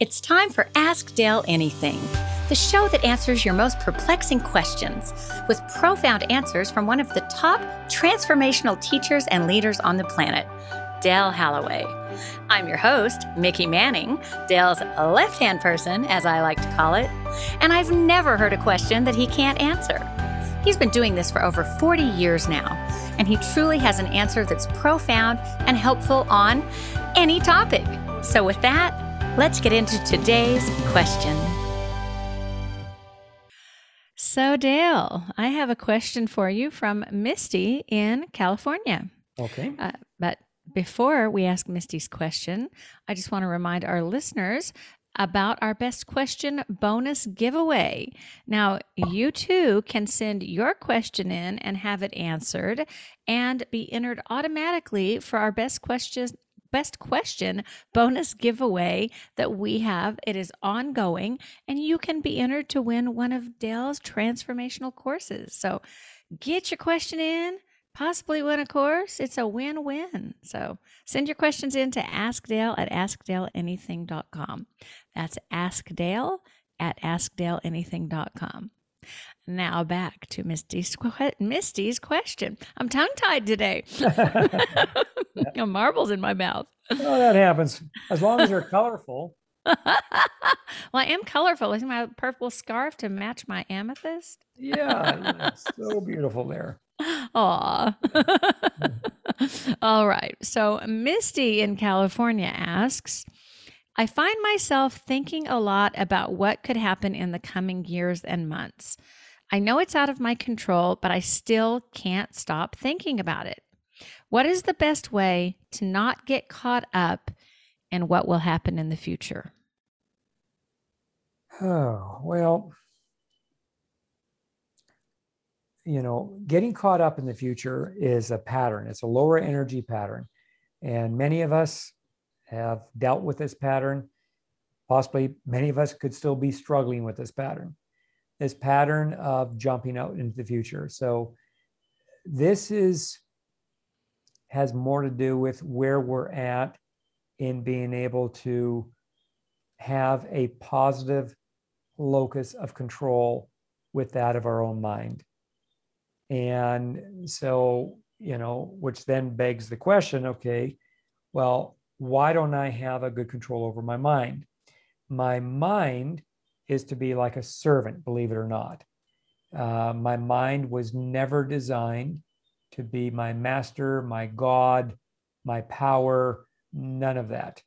It's time for Ask Dale Anything, the show that answers your most perplexing questions with profound answers from one of the top transformational teachers and leaders on the planet, Dale Halloway. I'm your host, Mickey Manning, Dale's left hand person, as I like to call it, and I've never heard a question that he can't answer. He's been doing this for over 40 years now, and he truly has an answer that's profound and helpful on any topic. So, with that, let's get into today's question. So, Dale, I have a question for you from Misty in California. Okay. Uh, but before we ask Misty's question, I just want to remind our listeners about our best question bonus giveaway. Now, you too can send your question in and have it answered and be entered automatically for our best question best question bonus giveaway that we have. It is ongoing and you can be entered to win one of Dale's transformational courses. So, get your question in possibly win a course. It's a win win. So send your questions in to askdale at askdaleanything.com. That's askdale at askdaleanything.com. Now back to Misty's, Misty's question. I'm tongue tied today. Marbles in my mouth. Oh, that happens. As long as they're colorful. well, I am colorful. Isn't my purple scarf to match my amethyst? yeah, so beautiful there. Aw. All right. So Misty in California asks, I find myself thinking a lot about what could happen in the coming years and months. I know it's out of my control, but I still can't stop thinking about it. What is the best way to not get caught up in what will happen in the future? Oh, well, you know, getting caught up in the future is a pattern. It's a lower energy pattern. And many of us have dealt with this pattern. Possibly many of us could still be struggling with this pattern, this pattern of jumping out into the future. So this is has more to do with where we're at in being able to have a positive locus of control with that of our own mind. And so, you know, which then begs the question okay, well, why don't I have a good control over my mind? My mind is to be like a servant, believe it or not. Uh, my mind was never designed to be my master, my God, my power, none of that.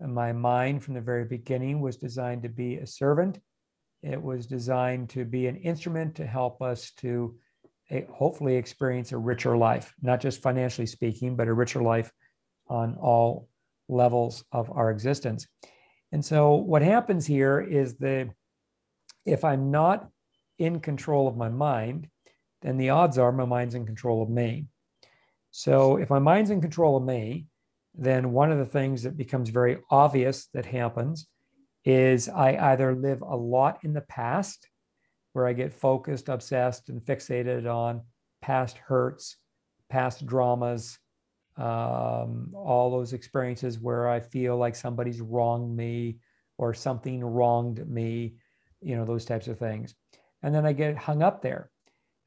And my mind from the very beginning was designed to be a servant. It was designed to be an instrument to help us to hopefully experience a richer life, not just financially speaking, but a richer life on all levels of our existence. And so what happens here is the if I'm not in control of my mind, then the odds are my mind's in control of me. So if my mind's in control of me, then one of the things that becomes very obvious that happens is I either live a lot in the past where I get focused, obsessed, and fixated on past hurts, past dramas, um, all those experiences where I feel like somebody's wronged me or something wronged me, you know, those types of things. And then I get hung up there.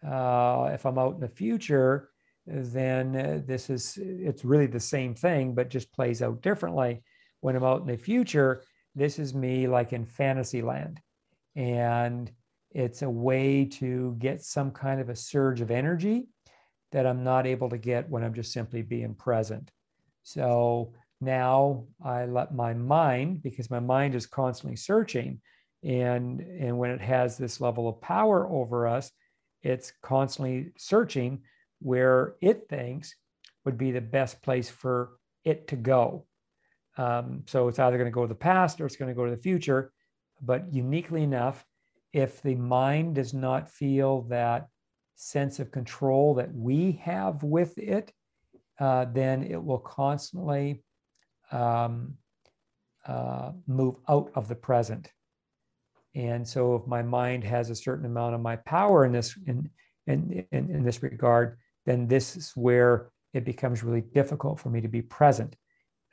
Uh, if I'm out in the future, then uh, this is, it's really the same thing, but just plays out differently. When I'm out in the future, this is me like in fantasy land. And it's a way to get some kind of a surge of energy that I'm not able to get when I'm just simply being present. So now I let my mind, because my mind is constantly searching, and, and when it has this level of power over us, it's constantly searching where it thinks would be the best place for it to go. Um, so it's either going to go to the past or it's going to go to the future. But uniquely enough, if the mind does not feel that sense of control that we have with it, uh, then it will constantly um, uh, move out of the present. And so, if my mind has a certain amount of my power in this in, in, in, in this regard, then this is where it becomes really difficult for me to be present.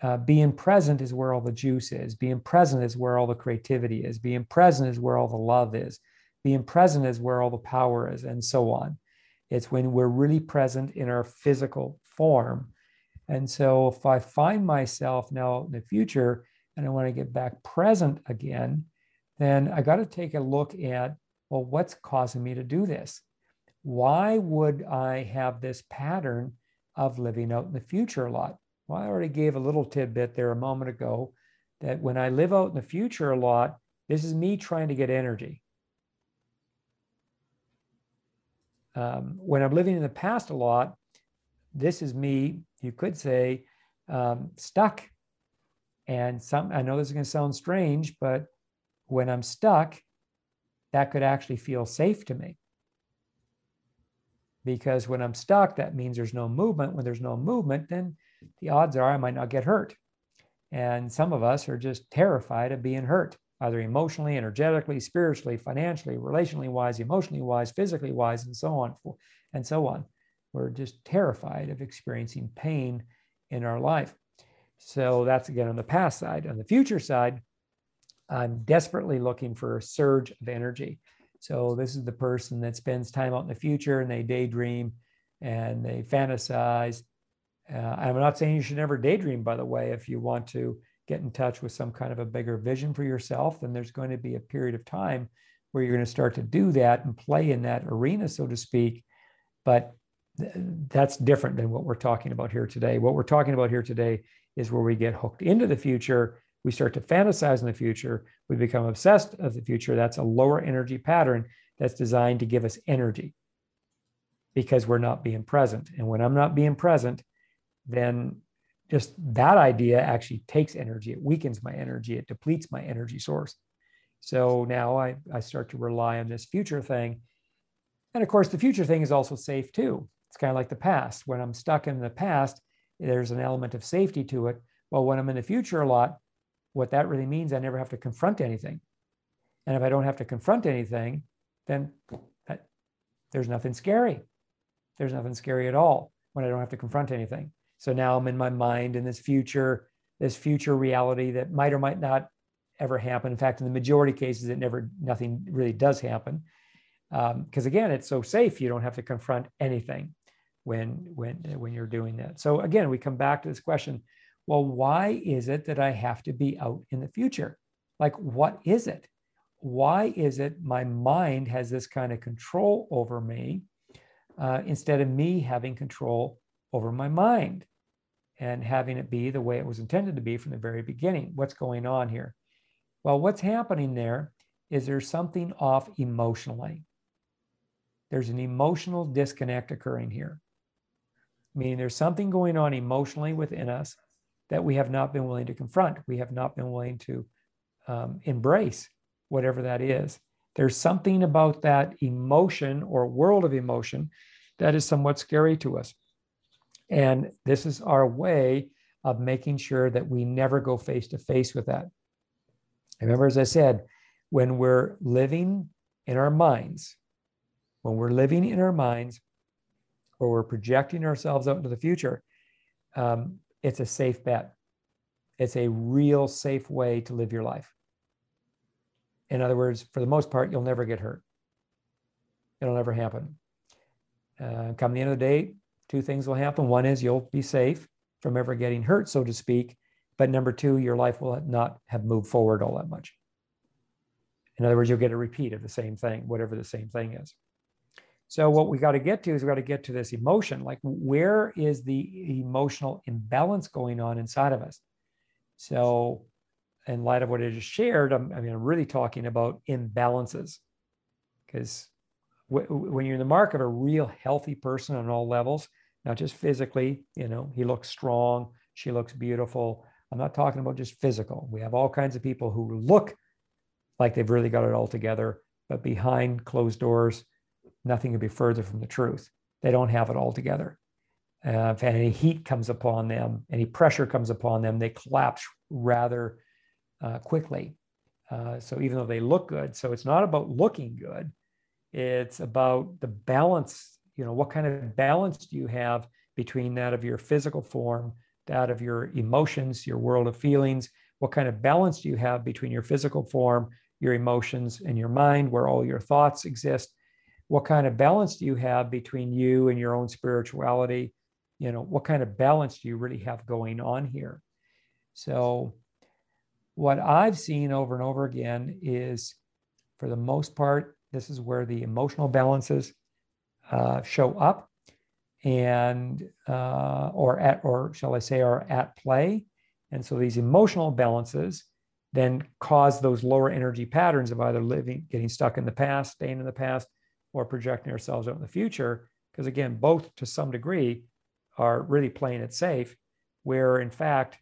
uh, being present is where all the juice is. Being present is where all the creativity is. Being present is where all the love is. Being present is where all the power is, and so on. It's when we're really present in our physical form. And so if I find myself now in the future and I want to get back present again, then I got to take a look at, well, what's causing me to do this? Why would I have this pattern of living out in the future a lot? Well, I already gave a little tidbit there a moment ago that when I live out in the future a lot, this is me trying to get energy. Um, when I'm living in the past a lot, this is me, you could say, um, stuck. And some, I know this is going to sound strange, but when I'm stuck, that could actually feel safe to me. Because when I'm stuck, that means there's no movement. When there's no movement, then the odds are I might not get hurt. And some of us are just terrified of being hurt, either emotionally, energetically, spiritually, financially, relationally wise, emotionally wise, physically wise, and so on. And so on. We're just terrified of experiencing pain in our life. So that's again on the past side. On the future side, I'm desperately looking for a surge of energy. So this is the person that spends time out in the future and they daydream and they fantasize uh, I'm not saying you should never daydream, by the way. If you want to get in touch with some kind of a bigger vision for yourself, then there's going to be a period of time where you're going to start to do that and play in that arena, so to speak. But th- that's different than what we're talking about here today. What we're talking about here today is where we get hooked into the future. We start to fantasize in the future. We become obsessed of the future. That's a lower energy pattern that's designed to give us energy because we're not being present. And when I'm not being present, then just that idea actually takes energy. It weakens my energy. It depletes my energy source. So now I, I start to rely on this future thing. And of course, the future thing is also safe too. It's kind of like the past. When I'm stuck in the past, there's an element of safety to it. Well, when I'm in the future a lot, what that really means, I never have to confront anything. And if I don't have to confront anything, then that, there's nothing scary. There's nothing scary at all when I don't have to confront anything. So now I'm in my mind in this future, this future reality that might or might not ever happen. In fact, in the majority of cases, it never, nothing really does happen. Because um, again, it's so safe, you don't have to confront anything when when when you're doing that. So again, we come back to this question: Well, why is it that I have to be out in the future? Like, what is it? Why is it my mind has this kind of control over me uh, instead of me having control over my mind and having it be the way it was intended to be from the very beginning. What's going on here? Well, what's happening there is there's something off emotionally. There's an emotional disconnect occurring here, meaning there's something going on emotionally within us that we have not been willing to confront. We have not been willing to um, embrace whatever that is. There's something about that emotion or world of emotion that is somewhat scary to us. And this is our way of making sure that we never go face to face with that. Remember, as I said, when we're living in our minds, when we're living in our minds, or we're projecting ourselves out into the future, um, it's a safe bet. It's a real safe way to live your life. In other words, for the most part, you'll never get hurt. It'll never happen. Uh, come the end of the day, two things will happen. One is you'll be safe from ever getting hurt, so to speak. But number two, your life will not have moved forward all that much. In other words, you'll get a repeat of the same thing, whatever the same thing is. So what we got to get to is we got to get to this emotion. Like where is the emotional imbalance going on inside of us? So in light of what I just shared, I'm, I mean, I'm really talking about imbalances because when you're in the mark of a real healthy person on all levels, not just physically, you know, he looks strong, she looks beautiful. I'm not talking about just physical. We have all kinds of people who look like they've really got it all together, but behind closed doors, nothing could be further from the truth. They don't have it all together. Uh, if any heat comes upon them, any pressure comes upon them, they collapse rather uh, quickly. Uh, so even though they look good, so it's not about looking good, it's about the balance, you know, what kind of balance do you have between that of your physical form that of your emotions, your world of feelings. What kind of balance do you have between your physical form, your emotions, and your mind, where all your thoughts exist? What kind of balance do you have between you and your own spirituality? You know, what kind of balance do you really have going on here? So, what I've seen over and over again is, for the most part, this is where the emotional balances uh, show up and uh, or at or shall I say are at play. And so these emotional balances then cause those lower energy patterns of either living, getting stuck in the past, staying in the past, or projecting ourselves out in the future. Because again, both to some degree are really playing it safe, where in fact,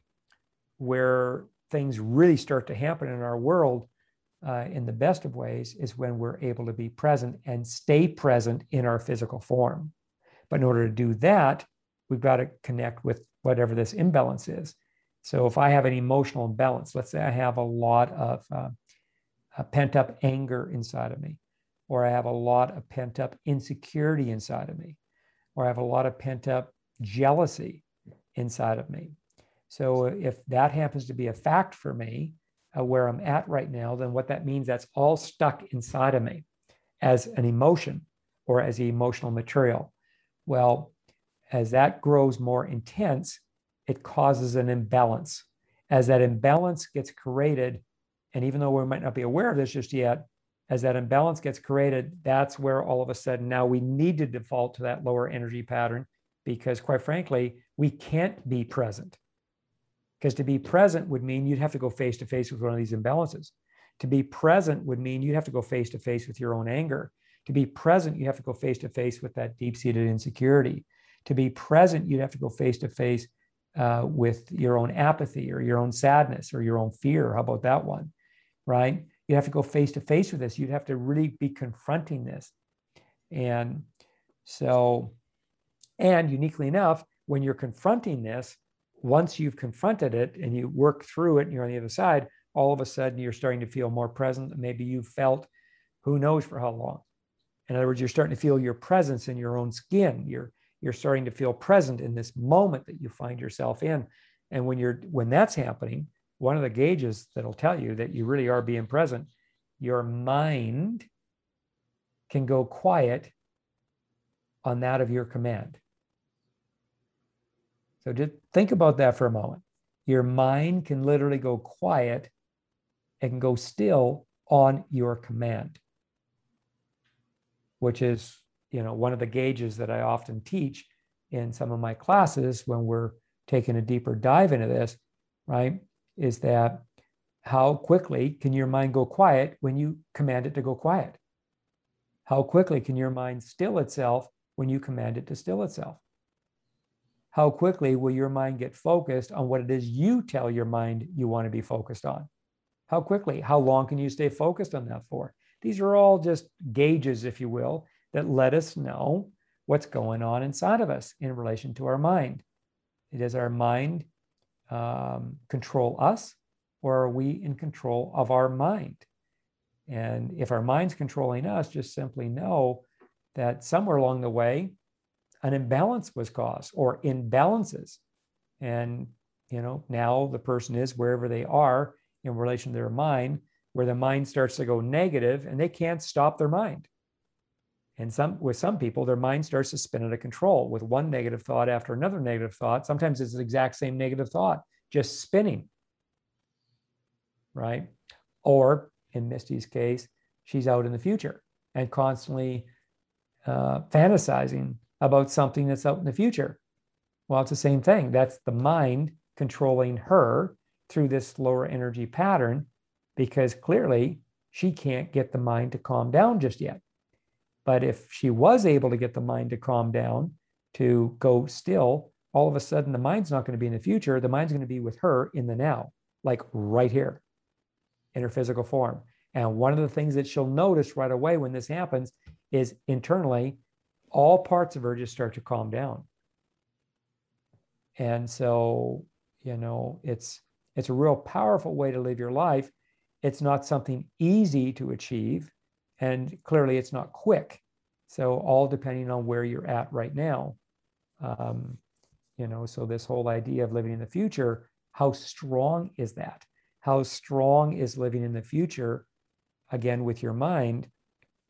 where things really start to happen in our world uh, in the best of ways is when we're able to be present and stay present in our physical form. But in order to do that, we've got to connect with whatever this imbalance is. So if I have an emotional imbalance, let's say I have a lot of uh, pent up anger inside of me, or I have a lot of pent up insecurity inside of me, or I have a lot of pent up jealousy inside of me. So if that happens to be a fact for me, uh, where I'm at right now, then what that means that's all stuck inside of me as an emotion or as emotional material. Well, as that grows more intense, it causes an imbalance. As that imbalance gets created, and even though we might not be aware of this just yet, as that imbalance gets created, that's where all of a sudden now we need to default to that lower energy pattern because, quite frankly, we can't be present. Because to be present would mean you'd have to go face to face with one of these imbalances. To be present would mean you'd have to go face to face with your own anger. To be present, you have to go face to face with that deep seated insecurity. To be present, you'd have to go face to face uh, with your own apathy or your own sadness or your own fear. How about that one? Right? You have to go face to face with this. You'd have to really be confronting this. And so, and uniquely enough, when you're confronting this, once you've confronted it and you work through it and you're on the other side, all of a sudden you're starting to feel more present. Maybe you've felt who knows for how long. In other words, you're starting to feel your presence in your own skin. You're you're starting to feel present in this moment that you find yourself in. And when you're when that's happening, one of the gauges that'll tell you that you really are being present, your mind can go quiet on that of your command. So just think about that for a moment. Your mind can literally go quiet and can go still on your command which is you know one of the gauges that I often teach in some of my classes when we're taking a deeper dive into this, right? Is that how quickly can your mind go quiet when you command it to go quiet? How quickly can your mind still itself when you command it to still itself? How quickly will your mind get focused on what it is you tell your mind you want to be focused on? How quickly? How long can you stay focused on that for? These are all just gauges, if you will, that let us know what's going on inside of us in relation to our mind. It is our mind um, control us, or are we in control of our mind? And if our mind's controlling us, just simply know that somewhere along the way, an imbalance was caused or imbalances. And, you know, now the person is wherever they are in relation to their mind where the mind starts to go negative and they can't stop their mind. And some with some people, their mind starts to spin out of control with one negative thought after another negative thought. Sometimes it's the exact same negative thought, just spinning. Right. Or in Misty's case, she's out in the future and constantly uh, fantasizing about something that's out in the future. Well, it's the same thing. That's the mind controlling her through this lower energy pattern because clearly she can't get the mind to calm down just yet. But if she was able to get the mind to calm down, to go still, all of a sudden the mind's not going to be in the future. The mind's going to be with her in the now, like right here in her physical form. And one of the things that she'll notice right away when this happens is internally, all parts of her just start to calm down. And so, you know, it's it's a real powerful way to live your life it's not something easy to achieve. And clearly, it's not quick. So, all depending on where you're at right now. Um, you know, so this whole idea of living in the future, how strong is that? How strong is living in the future, again, with your mind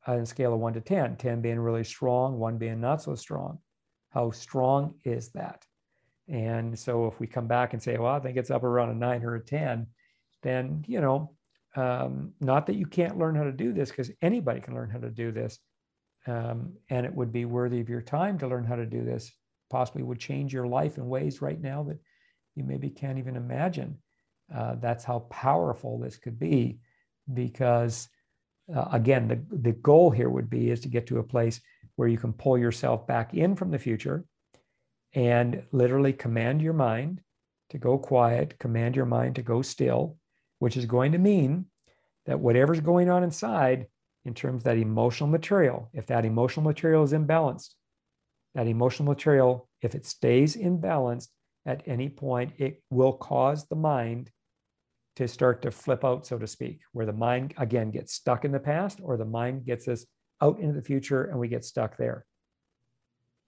on a scale of one to 10, 10 being really strong, one being not so strong? How strong is that? And so if we come back and say, well, I think it's up around a nine or a 10, then, you know, um, not that you can't learn how to do this because anybody can learn how to do this. Um, and it would be worthy of your time to learn how to do this, possibly would change your life in ways right now that you maybe can't even imagine. Uh, that's how powerful this could be because uh, again the, the goal here would be is to get to a place where you can pull yourself back in from the future and literally command your mind to go quiet, command your mind to go still, which is going to mean that whatever's going on inside, in terms of that emotional material, if that emotional material is imbalanced, that emotional material, if it stays imbalanced at any point, it will cause the mind to start to flip out, so to speak, where the mind again gets stuck in the past or the mind gets us out into the future and we get stuck there.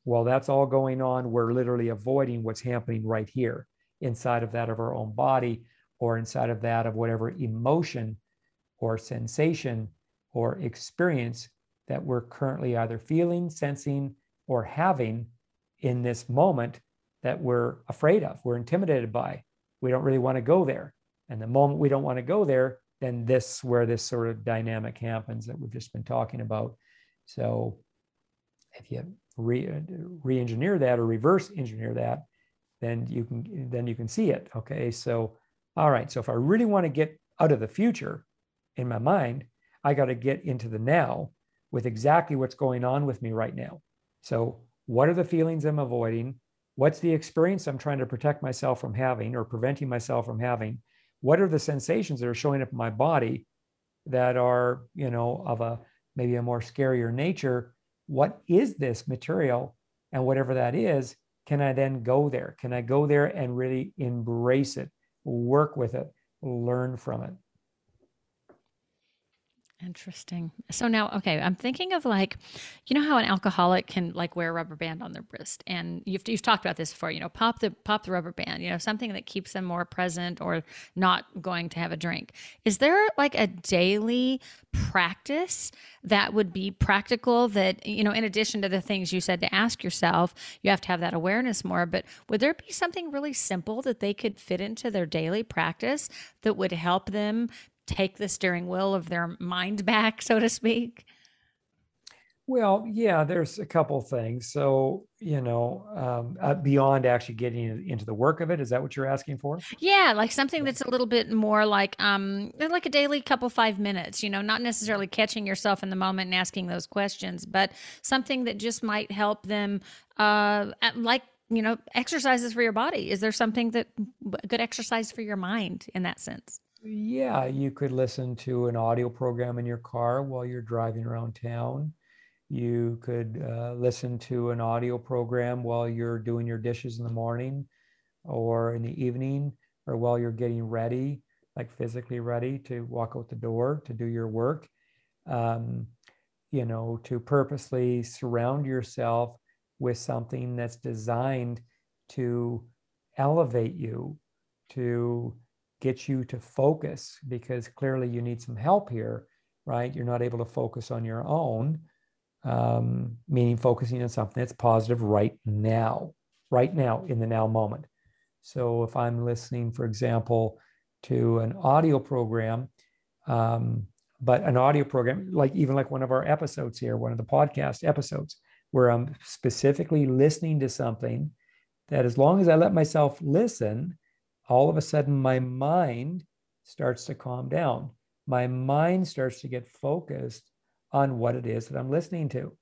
While that's all going on, we're literally avoiding what's happening right here inside of that of our own body or inside of that of whatever emotion or sensation or experience that we're currently either feeling, sensing, or having in this moment that we're afraid of, we're intimidated by. We don't really want to go there. And the moment we don't want to go there, then this where this sort of dynamic happens that we've just been talking about. So if you re, re-engineer that or reverse engineer that, then you can then you can see it. Okay. So all right. So if I really want to get out of the future in my mind, I got to get into the now with exactly what's going on with me right now. So what are the feelings I'm avoiding? What's the experience I'm trying to protect myself from having or preventing myself from having? What are the sensations that are showing up in my body that are, you know, of a maybe a more scarier nature? What is this material? And whatever that is, can I then go there? Can I go there and really embrace it, work with it, learn from it? Interesting. So now, okay, I'm thinking of like, you know how an alcoholic can like wear a rubber band on their wrist, and you've you've talked about this before. You know, pop the pop the rubber band. You know, something that keeps them more present or not going to have a drink. Is there like a daily practice that would be practical? That you know, in addition to the things you said to ask yourself, you have to have that awareness more. But would there be something really simple that they could fit into their daily practice that would help them take the steering wheel of their mind back, so to speak? Well, yeah, there's a couple things. So, you know, um, uh, beyond actually getting into the work of it, is that what you're asking for? Yeah, like something that's a little bit more like, um, like a daily couple five minutes. You know, not necessarily catching yourself in the moment and asking those questions, but something that just might help them, uh, like you know, exercises for your body. Is there something that good exercise for your mind in that sense? Yeah, you could listen to an audio program in your car while you're driving around town. You could uh, listen to an audio program while you're doing your dishes in the morning or in the evening or while you're getting ready, like physically ready to walk out the door to do your work. Um, you know, to purposely surround yourself with something that's designed to elevate you, to get you to focus because clearly you need some help here, right? You're not able to focus on your own, um, meaning focusing on something that's positive right now, right now in the now moment. So if I'm listening, for example, to an audio program, um, but an audio program, like even like one of our episodes here, one of the podcast episodes, where I'm specifically listening to something that as long as I let myself listen, all of a sudden my mind starts to calm down. My mind starts to get focused on what it is that I'm listening to.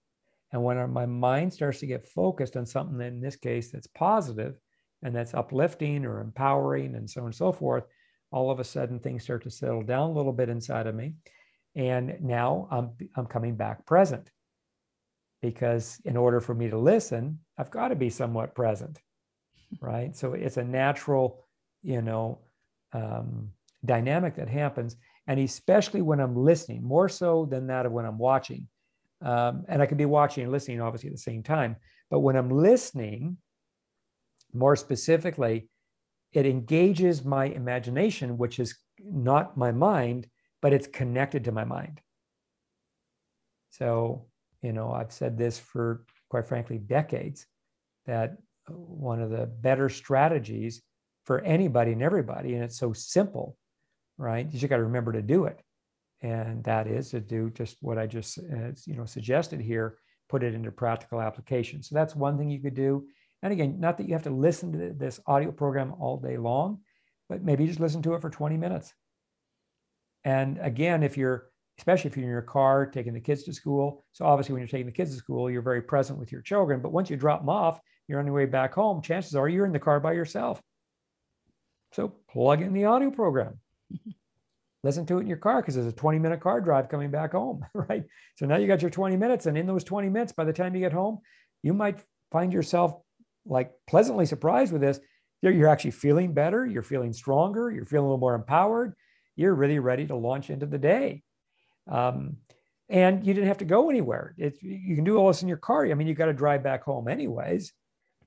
And when my mind starts to get focused on something, in this case, that's positive and that's uplifting or empowering and so on and so forth, all of a sudden things start to settle down a little bit inside of me. And now I'm, I'm coming back present because in order for me to listen, I've got to be somewhat present, right? So it's a natural you know, um, dynamic that happens. And especially when I'm listening, more so than that of when I'm watching. Um, and I can be watching and listening, obviously, at the same time. But when I'm listening, More specifically, it engages my imagination, which is not my mind, but it's connected to my mind. So, you know, I've said this for quite frankly decades that one of the better strategies for anybody and everybody, and it's so simple, right? You just got to remember to do it. And that is to do just what I just, uh, you know, suggested here, put it into practical application. So that's one thing you could do. And again, not that you have to listen to this audio program all day long, but maybe just listen to it for 20 minutes. And again, if you're, especially if you're in your car taking the kids to school, so obviously when you're taking the kids to school, you're very present with your children. But once you drop them off, you're on your way back home, chances are you're in the car by yourself. So plug in the audio program. Listen to it in your car because there's a 20 minute car drive coming back home, right? So now you got your 20 minutes. And in those 20 minutes, by the time you get home, you might find yourself like pleasantly surprised with this. You're actually feeling better. You're feeling stronger. You're feeling a little more empowered. You're really ready to launch into the day. Um, and you didn't have to go anywhere. It's, you can do all this in your car. I mean, you got to drive back home anyways,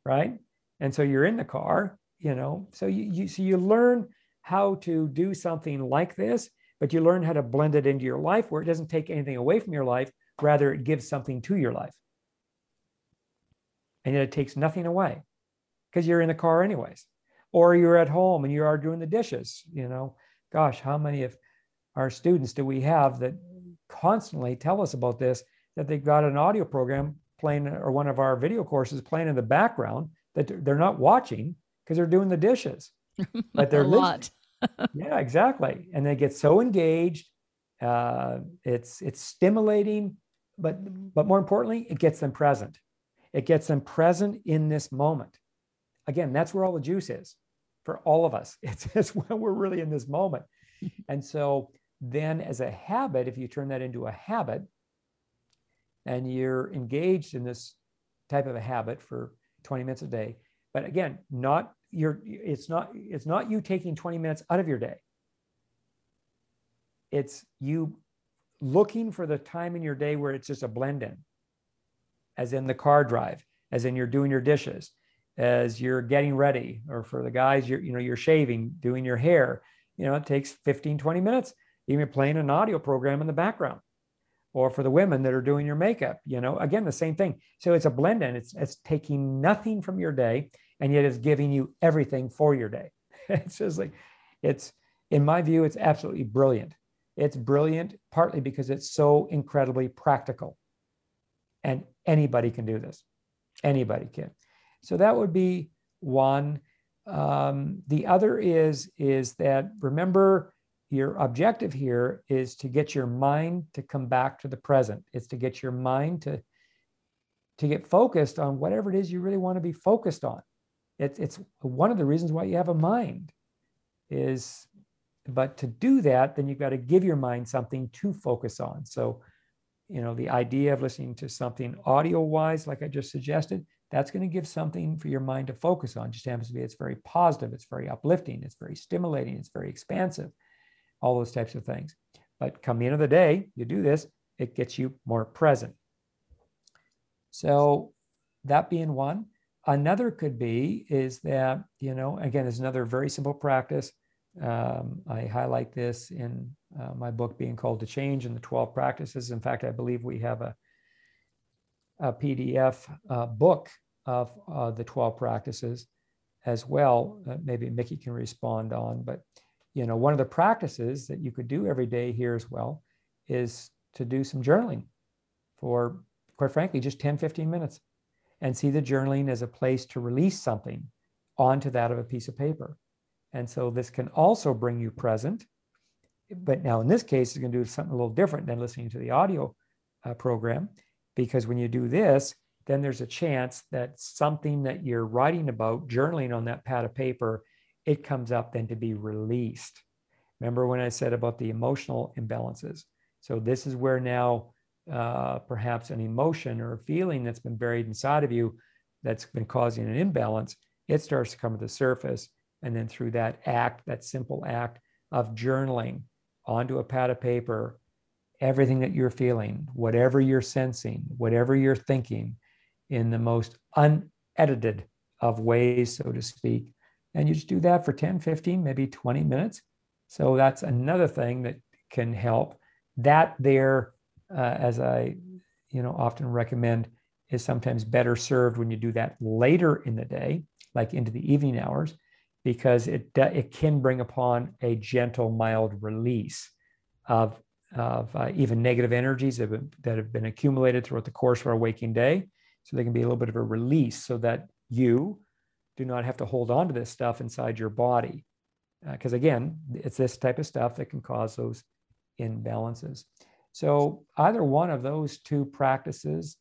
right? And so you're in the car, you know. So you, you so you learn how to do something like this, but you learn how to blend it into your life where it doesn't take anything away from your life, rather it gives something to your life and yet it takes nothing away because you're in the car anyways or you're at home and you are doing the dishes you know gosh how many of our students do we have that constantly tell us about this that they've got an audio program playing or one of our video courses playing in the background that they're not watching because they're doing the dishes but they're a lot yeah exactly and they get so engaged uh, it's it's stimulating but but more importantly it gets them present it gets them present in this moment. Again, that's where all the juice is for all of us. It's, it's when we're really in this moment. and so then as a habit, if you turn that into a habit and you're engaged in this type of a habit for 20 minutes a day, but again, not you're it's not it's not you taking 20 minutes out of your day. It's you looking for the time in your day where it's just a blend in as in the car drive, as in you're doing your dishes, as you're getting ready, or for the guys, you're, you know, you're shaving, doing your hair. You know, it takes 15, 20 minutes, even playing an audio program in the background. Or for the women that are doing your makeup, you know, again, the same thing. So it's a blend in, it's, it's taking nothing from your day, and yet it's giving you everything for your day. it's just like, it's, in my view, it's absolutely brilliant. It's brilliant partly because it's so incredibly practical. And anybody can do this. Anybody can. So that would be one. Um, the other is is that remember your objective here is to get your mind to come back to the present. It's to get your mind to to get focused on whatever it is you really want to be focused on. It's it's one of the reasons why you have a mind is but to do that then you've got to give your mind something to focus on. So you know, the idea of listening to something audio wise, like I just suggested, that's going to give something for your mind to focus on. Just happens to be it's very positive, it's very uplifting, it's very stimulating, it's very expansive, all those types of things. But come the end of the day, you do this, it gets you more present. So that being one. Another could be is that, you know, again, there's another very simple practice. Um, I highlight this in uh, my book being called to change and the 12 practices. In fact, I believe we have a, a PDF uh, book of uh, the 12 practices as well. maybe Mickey can respond on, but you know, one of the practices that you could do every day here as well is to do some journaling for, quite frankly, just 10, 15 minutes and see the journaling as a place to release something onto that of a piece of paper. And so this can also bring you present but now in this case, it's going to do something a little different than listening to the audio uh, program, because when you do this, then there's a chance that something that you're writing about, journaling on that pad of paper, it comes up then to be released. Remember when I said about the emotional imbalances? So this is where now uh, perhaps an emotion or a feeling that's been buried inside of you that's been causing an imbalance, it starts to come to the surface. And then through that act, that simple act of journaling, onto a pad of paper everything that you're feeling, whatever you're sensing, whatever you're thinking in the most unedited, of ways, so to speak. And you just do that for 10, 15, maybe 20 minutes. So that's another thing that can help. That there, uh, as I, you know, often recommend, is sometimes better served when you do that later in the day, like into the evening hours, because it it can bring upon a gentle, mild release of of uh, even negative energies that have, been, that have been accumulated throughout the course of our waking day. So they can be a little bit of a release so that you do not have to hold on to this stuff inside your body. Because uh, again, it's this type of stuff that can cause those imbalances. So either one of those two practices,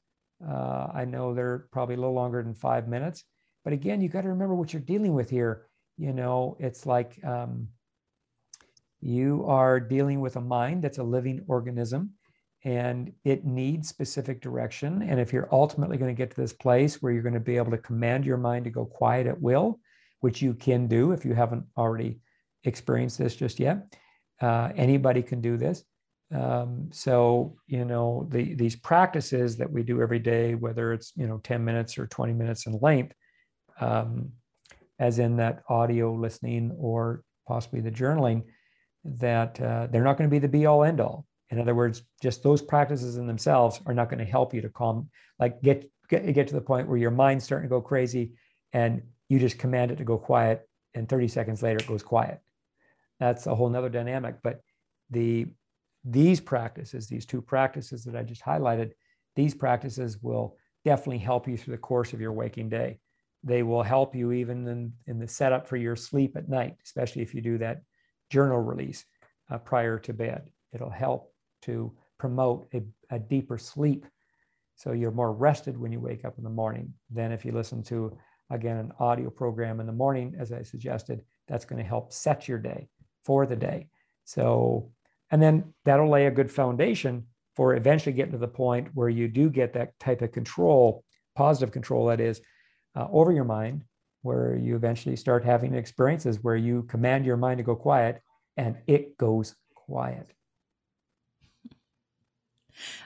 uh, I know they're probably a little longer than five minutes. But again, you got to remember what you're dealing with here. You know, it's like um, you are dealing with a mind that's a living organism and it needs specific direction. And if you're ultimately going to get to this place where you're going to be able to command your mind to go quiet at will, which you can do if you haven't already experienced this just yet, uh, anybody can do this. Um, so you know the, these practices that we do every day, whether it's you know 10 minutes or 20 minutes in length, um, as in that audio listening or possibly the journaling, that uh, they're not going to be the be all end all. In other words, just those practices in themselves are not going to help you to calm, like get, get, get to the point where your mind's starting to go crazy and you just command it to go quiet and 30 seconds later it goes quiet. That's a whole nother dynamic. But the these practices, these two practices that I just highlighted, these practices will definitely help you through the course of your waking day. They will help you even in, in the setup for your sleep at night, especially if you do that journal release uh, prior to bed. It'll help to promote a, a deeper sleep. So you're more rested when you wake up in the morning than if you listen to, again, an audio program in the morning, as I suggested. That's going to help set your day for the day. So, and then that'll lay a good foundation for eventually getting to the point where you do get that type of control, positive control, that is, uh, over your mind, where you eventually start having experiences where you command your mind to go quiet and it goes quiet.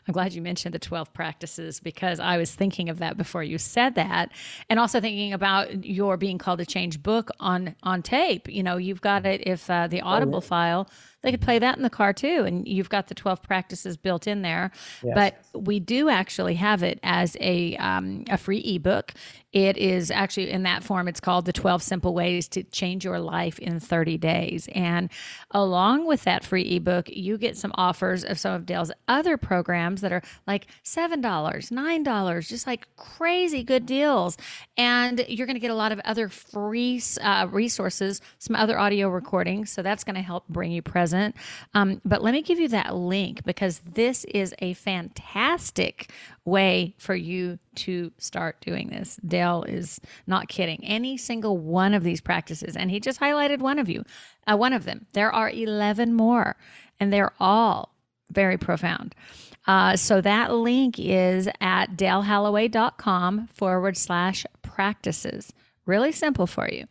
I'm glad you mentioned the 12 practices because I was thinking of that before you said that. And also thinking about your being called to change book on on tape. You know, you've got it if uh, the Audible oh, yeah. file they could play that in the car too. And you've got the 12 practices built in there. Yes. But we do actually have it as a, um, a free ebook. It is actually in that form. It's called The 12 Simple Ways to Change Your Life in 30 Days. And along with that free ebook, you get some offers of some of Dale's other programs that are like $7, $9, just like crazy good deals. And you're going to get a lot of other free uh, resources, some other audio recordings. So that's going to help bring you presence present. Um, but let me give you that link because this is a fantastic way for you to start doing this. Dale is not kidding. Any single one of these practices, and he just highlighted one of you, uh, one of them. There are 11 more, and they're all very profound. Uh, so that link is at dalehalloway.com forward slash practices. Really simple for you.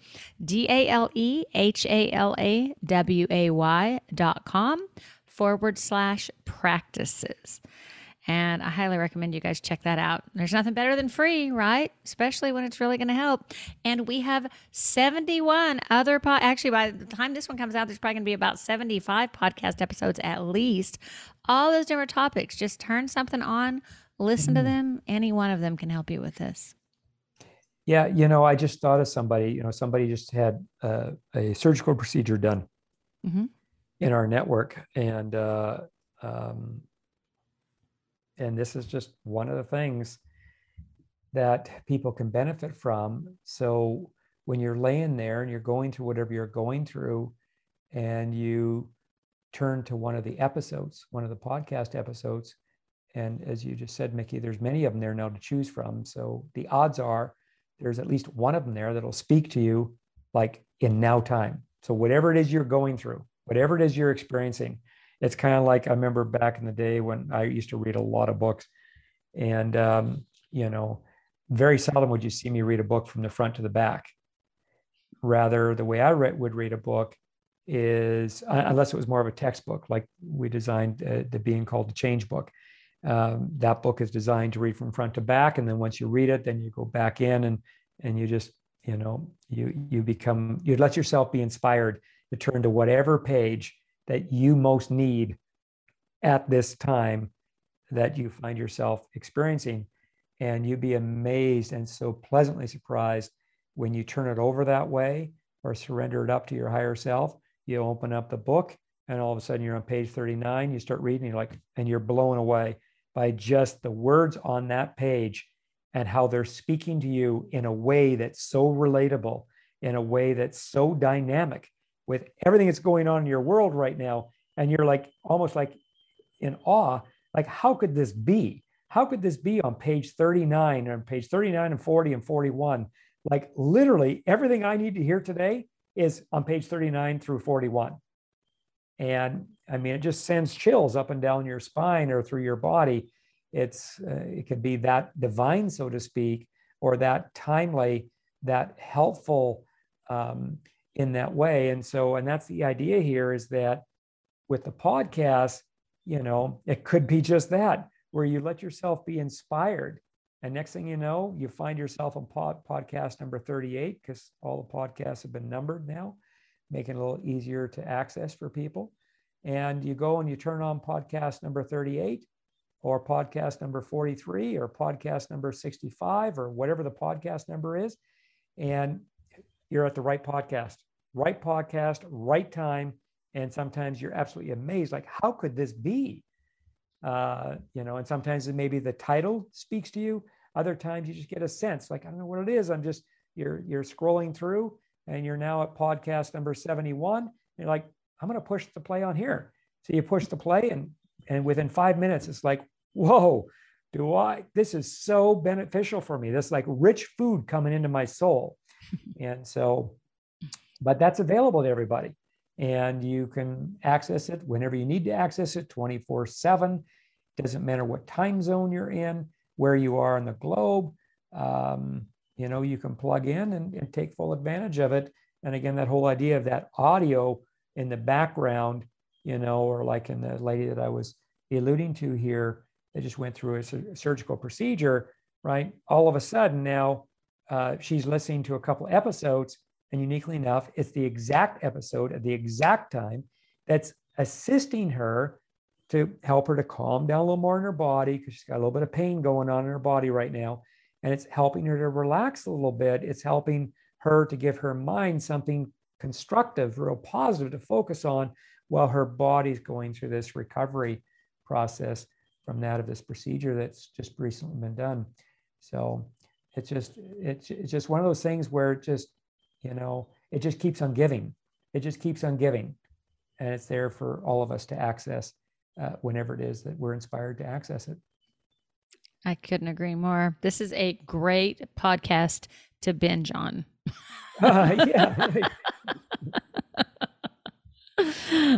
D A L E H A L A W A Y dot com forward slash practices. And I highly recommend you guys check that out. There's nothing better than free, right? Especially when it's really going to help. And we have 71 other, po- actually, by the time this one comes out, there's probably going to be about 75 podcast episodes at least. All those different topics. Just turn something on, listen to mm-hmm. them. Any one of them can help you with this. Yeah, you know, I just thought of somebody. You know, somebody just had uh, a surgical procedure done mm-hmm. in our network, and uh, um, and this is just one of the things that people can benefit from. So when you're laying there and you're going through whatever you're going through, and you turn to one of the episodes, one of the podcast episodes, and as you just said, Mickey, there's many of them there now to choose from. So the odds are there's at least one of them there that'll speak to you like in now time. So whatever it is you're going through, whatever it is you're experiencing, it's kind of like I remember back in the day when I used to read a lot of books, and um, you know, very seldom would you see me read a book from the front to the back. Rather, the way I would read a book is, unless it was more of a textbook, like we designed uh, the being called the Change Book, um, that book is designed to read from front to back and then once you read it then you go back in and and you just you know, you you become you let yourself be inspired to turn to whatever page that you most need at this time that you find yourself experiencing. And you'd be amazed and so pleasantly surprised when you turn it over that way or surrender it up to your higher self. You open up the book, and all of a sudden you're on page 39. You start reading, you're like, and you're blown away by just the words on that page and how they're speaking to you in a way that's so relatable, in a way that's so dynamic with everything that's going on in your world right now. And you're like almost like in awe, like, how could this be? How could this be on page 39 and page 39 and 40 and 41? Like literally everything I need to hear today is on page 39 through 41. And I mean, it just sends chills up and down your spine or through your body. It's uh, it could be that divine, so to speak, or that timely, that helpful um, in that way. And so, and that's the idea here is that with the podcast, you know, it could be just that, where you let yourself be inspired. And next thing you know, you find yourself on pod, podcast number 38, because all the podcasts have been numbered now, making it a little easier to access for people. And you go and you turn on podcast number 38 or podcast number 43 or podcast number 65 or whatever the podcast number is. And you're at the right podcast, right podcast, right time. And sometimes you're absolutely amazed, like, how could this be? Uh, you know, and sometimes maybe the title speaks to you. Other times you just get a sense, like, I don't know what it is. I'm just, you're, you're scrolling through and you're now at podcast number 71. you're like, I'm going to push the play on here. So you push the play and, and within five minutes, it's like, whoa, do I, this is so beneficial for me. This like rich food coming into my soul. and so, but that's available to everybody and you can access it whenever you need to access it 24 7 doesn't matter what time zone you're in where you are in the globe um, you know you can plug in and, and, take full advantage of it and again that whole idea of that audio in the background you know or like in the lady that i was alluding to here that just went through a surgical procedure right all of a sudden now uh, she's listening to a couple episodes and uniquely enough, it's the exact episode at the exact time that's assisting her to help her to calm down a little more in her body because she's got a little bit of pain going on in her body right now. And it's helping her to relax a little bit. It's helping her to give her mind something constructive, real positive to focus on while her body's going through this recovery process from that of this procedure that's just recently been done. So it's just it's, it's just one of those things where it just you know it just keeps on giving it just keeps on giving and it's there for all of us to access uh, whenever it is that we're inspired to access it i couldn't agree more. This is a great podcast to binge on. Uh, yeah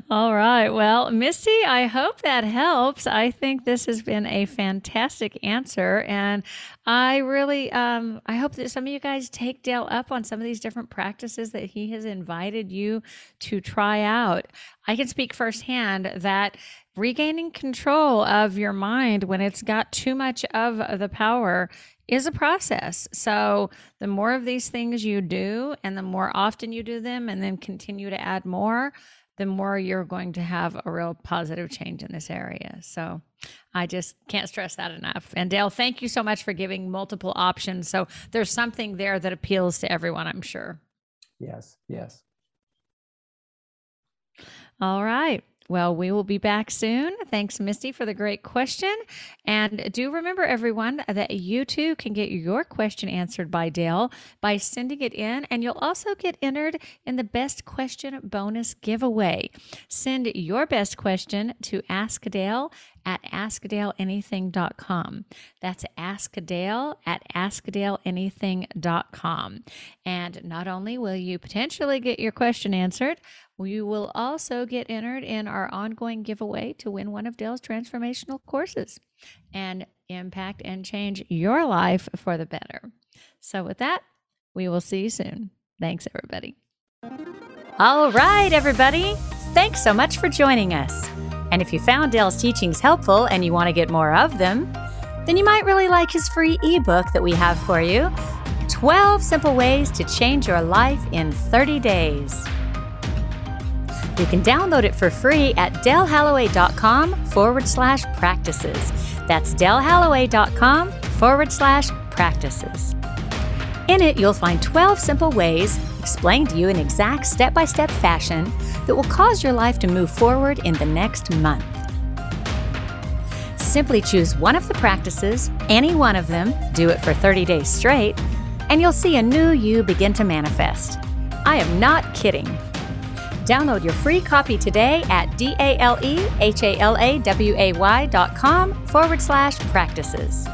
All right. Well, Misty, I hope that helps. I think this has been a fantastic answer, and I really, um, I hope that some of you guys take Dale up on some of these different practices that he has invited you to try out. I can speak firsthand that regaining control of your mind when it's got too much of the power is a process. So, the more of these things you do, and the more often you do them, and then continue to add more, the more you're going to have a real positive change in this area. So I just can't stress that enough. And Dale, thank you so much for giving multiple options. So there's something there that appeals to everyone, I'm sure. Yes, yes. All right. Well, we will be back soon. Thanks, Misty, for the great question. And do remember, everyone, that you too can get your question answered by Dale by sending it in, and you'll also get entered in the Best Question bonus giveaway. Send your best question to Ask Dale at askdaleanything.com. That's askdale at askdaleanything.com. And not only will you potentially get your question answered, you will also get entered in our ongoing giveaway to win one of Dale's transformational courses and impact and change your life for the better. So, with that, we will see you soon. Thanks, everybody. All right, everybody. Thanks so much for joining us. And if you found Dale's teachings helpful and you want to get more of them, then you might really like his free ebook that we have for you 12 simple ways to change your life in 30 days. You can download it for free at dalehalaway.com forward slash practices. That's dalehalaway.com forward slash practices. In it, you'll find 12 simple ways, explained to you in exact step by step fashion, that will cause your life to move forward in the next month. Simply choose one of the practices, any one of them, do it for 30 days straight, and you'll see a new you begin to manifest. I am not kidding. Download your free copy today at D-A-L-E-H-A-L-A-W-A-Y.com forward slash practices.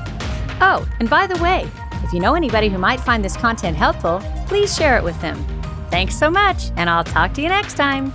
Oh, and by the way, if you know anybody who might find this content helpful, please share it with them. Thanks so much, and I'll talk to you next time.